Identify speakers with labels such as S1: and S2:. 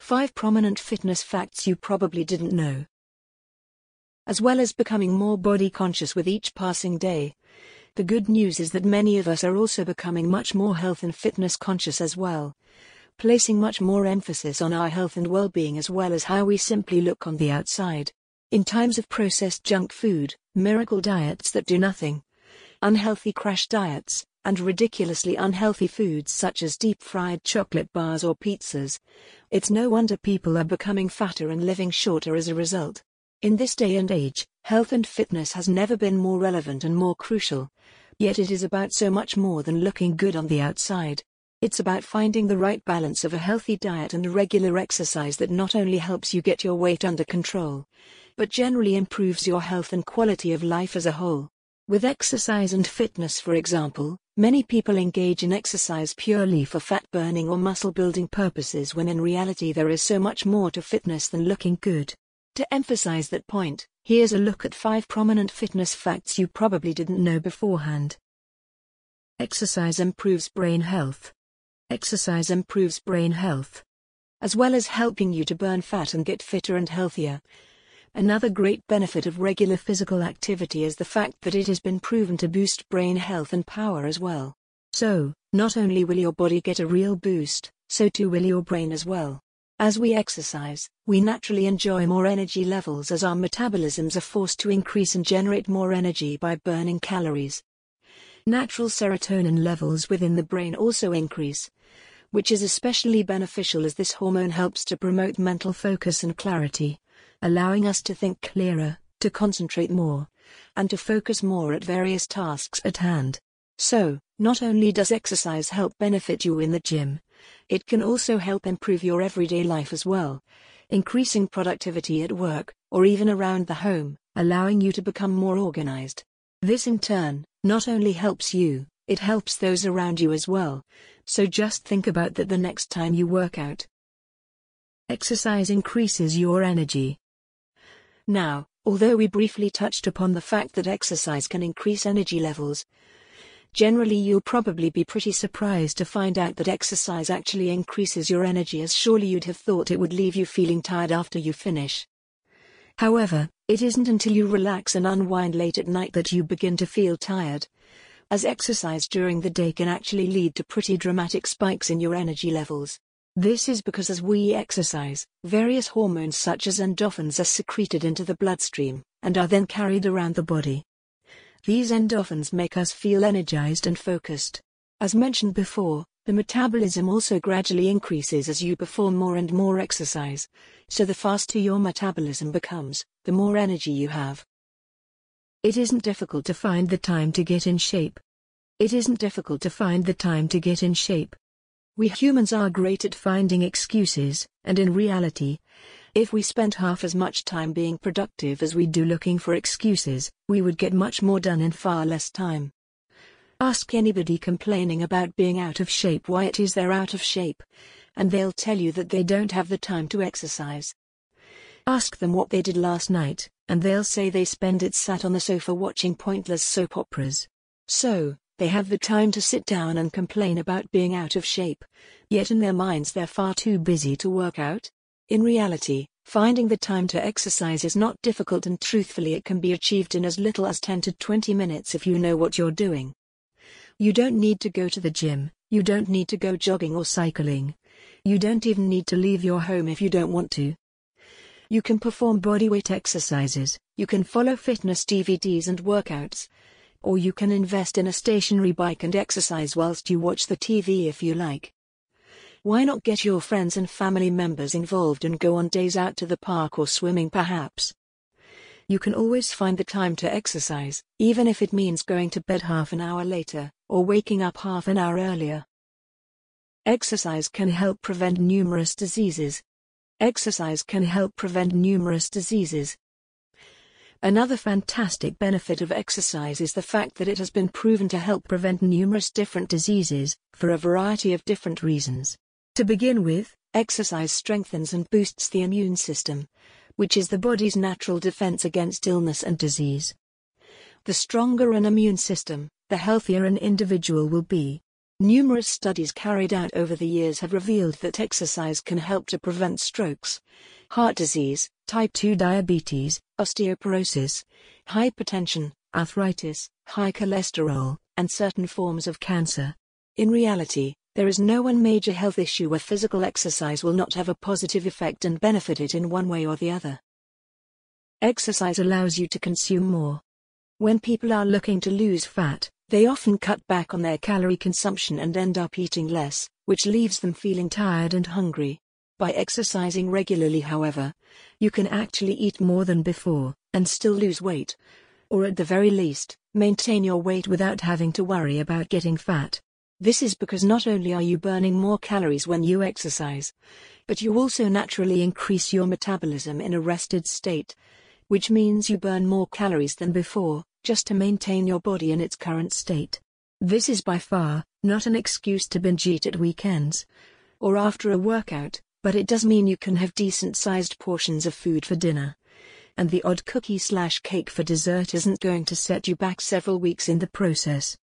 S1: 5 prominent fitness facts you probably didn't know. As well as becoming more body conscious with each passing day, the good news is that many of us are also becoming much more health and fitness conscious as well, placing much more emphasis on our health and well being as well as how we simply look on the outside. In times of processed junk food, miracle diets that do nothing, unhealthy crash diets, and ridiculously unhealthy foods such as deep fried chocolate bars or pizzas, it's no wonder people are becoming fatter and living shorter as a result. In this day and age, health and fitness has never been more relevant and more crucial. Yet it is about so much more than looking good on the outside. It's about finding the right balance of a healthy diet and regular exercise that not only helps you get your weight under control, but generally improves your health and quality of life as a whole. With exercise and fitness, for example, many people engage in exercise purely for fat burning or muscle building purposes when in reality there is so much more to fitness than looking good. To emphasize that point, here's a look at five prominent fitness facts you probably didn't know beforehand. Exercise improves brain health. Exercise improves brain health. As well as helping you to burn fat and get fitter and healthier. Another great benefit of regular physical activity is the fact that it has been proven to boost brain health and power as well. So, not only will your body get a real boost, so too will your brain as well. As we exercise, we naturally enjoy more energy levels as our metabolisms are forced to increase and generate more energy by burning calories. Natural serotonin levels within the brain also increase, which is especially beneficial as this hormone helps to promote mental focus and clarity, allowing us to think clearer, to concentrate more, and to focus more at various tasks at hand. So, not only does exercise help benefit you in the gym, it can also help improve your everyday life as well, increasing productivity at work, or even around the home, allowing you to become more organized. This in turn, not only helps you, it helps those around you as well, so just think about that the next time you work out. Exercise increases your energy. Now, although we briefly touched upon the fact that exercise can increase energy levels, generally you'll probably be pretty surprised to find out that exercise actually increases your energy as surely you'd have thought it would leave you feeling tired after you finish. However, it isn't until you relax and unwind late at night that you begin to feel tired as exercise during the day can actually lead to pretty dramatic spikes in your energy levels. This is because as we exercise, various hormones such as endorphins are secreted into the bloodstream, and are then carried around the body. These endorphins make us feel energized and focused. As mentioned before, the metabolism also gradually increases as you perform more and more exercise, so the faster your metabolism becomes, the more energy you have. It isn't difficult to find the time to get in shape. It isn't difficult to find the time to get in shape. We humans are great at finding excuses, and in reality, if we spent half as much time being productive as we do looking for excuses, we would get much more done in far less time. Ask anybody complaining about being out of shape why it is they're out of shape, and they'll tell you that they don't have the time to exercise. Ask them what they did last night, and they'll say they spend it sat on the sofa watching pointless soap operas. So, they have the time to sit down and complain about being out of shape, yet in their minds they're far too busy to work out. In reality, finding the time to exercise is not difficult and truthfully it can be achieved in as little as 10 to 20 minutes if you know what you're doing. You don't need to go to the gym, you don't need to go jogging or cycling. You don't even need to leave your home if you don't want to. You can perform bodyweight exercises, you can follow fitness DVDs and workouts. Or you can invest in a stationary bike and exercise whilst you watch the TV if you like. Why not get your friends and family members involved and go on days out to the park or swimming perhaps? You can always find the time to exercise, even if it means going to bed half an hour later, or waking up half an hour earlier. Exercise can help prevent numerous diseases, Exercise can help prevent numerous diseases. Another fantastic benefit of exercise is the fact that it has been proven to help prevent numerous different diseases, for a variety of different reasons. To begin with, exercise strengthens and boosts the immune system, which is the body's natural defense against illness and disease. The stronger an immune system, the healthier an individual will be. Numerous studies carried out over the years have revealed that exercise can help to prevent strokes, heart disease, type 2 diabetes, osteoporosis, hypertension, arthritis, high cholesterol, and certain forms of cancer. In reality, there is no one major health issue where physical exercise will not have a positive effect and benefit it in one way or the other. Exercise allows you to consume more. When people are looking to lose fat, they often cut back on their calorie consumption and end up eating less, which leaves them feeling tired and hungry. By exercising regularly, however, you can actually eat more than before and still lose weight. Or at the very least, maintain your weight without having to worry about getting fat. This is because not only are you burning more calories when you exercise, but you also naturally increase your metabolism in a rested state, which means you burn more calories than before just to maintain your body in its current state. This is by far not an excuse to binge eat at weekends or after a workout, but it does mean you can have decent sized portions of food for dinner. And the odd cookie slash cake for dessert isn't going to set you back several weeks in the process.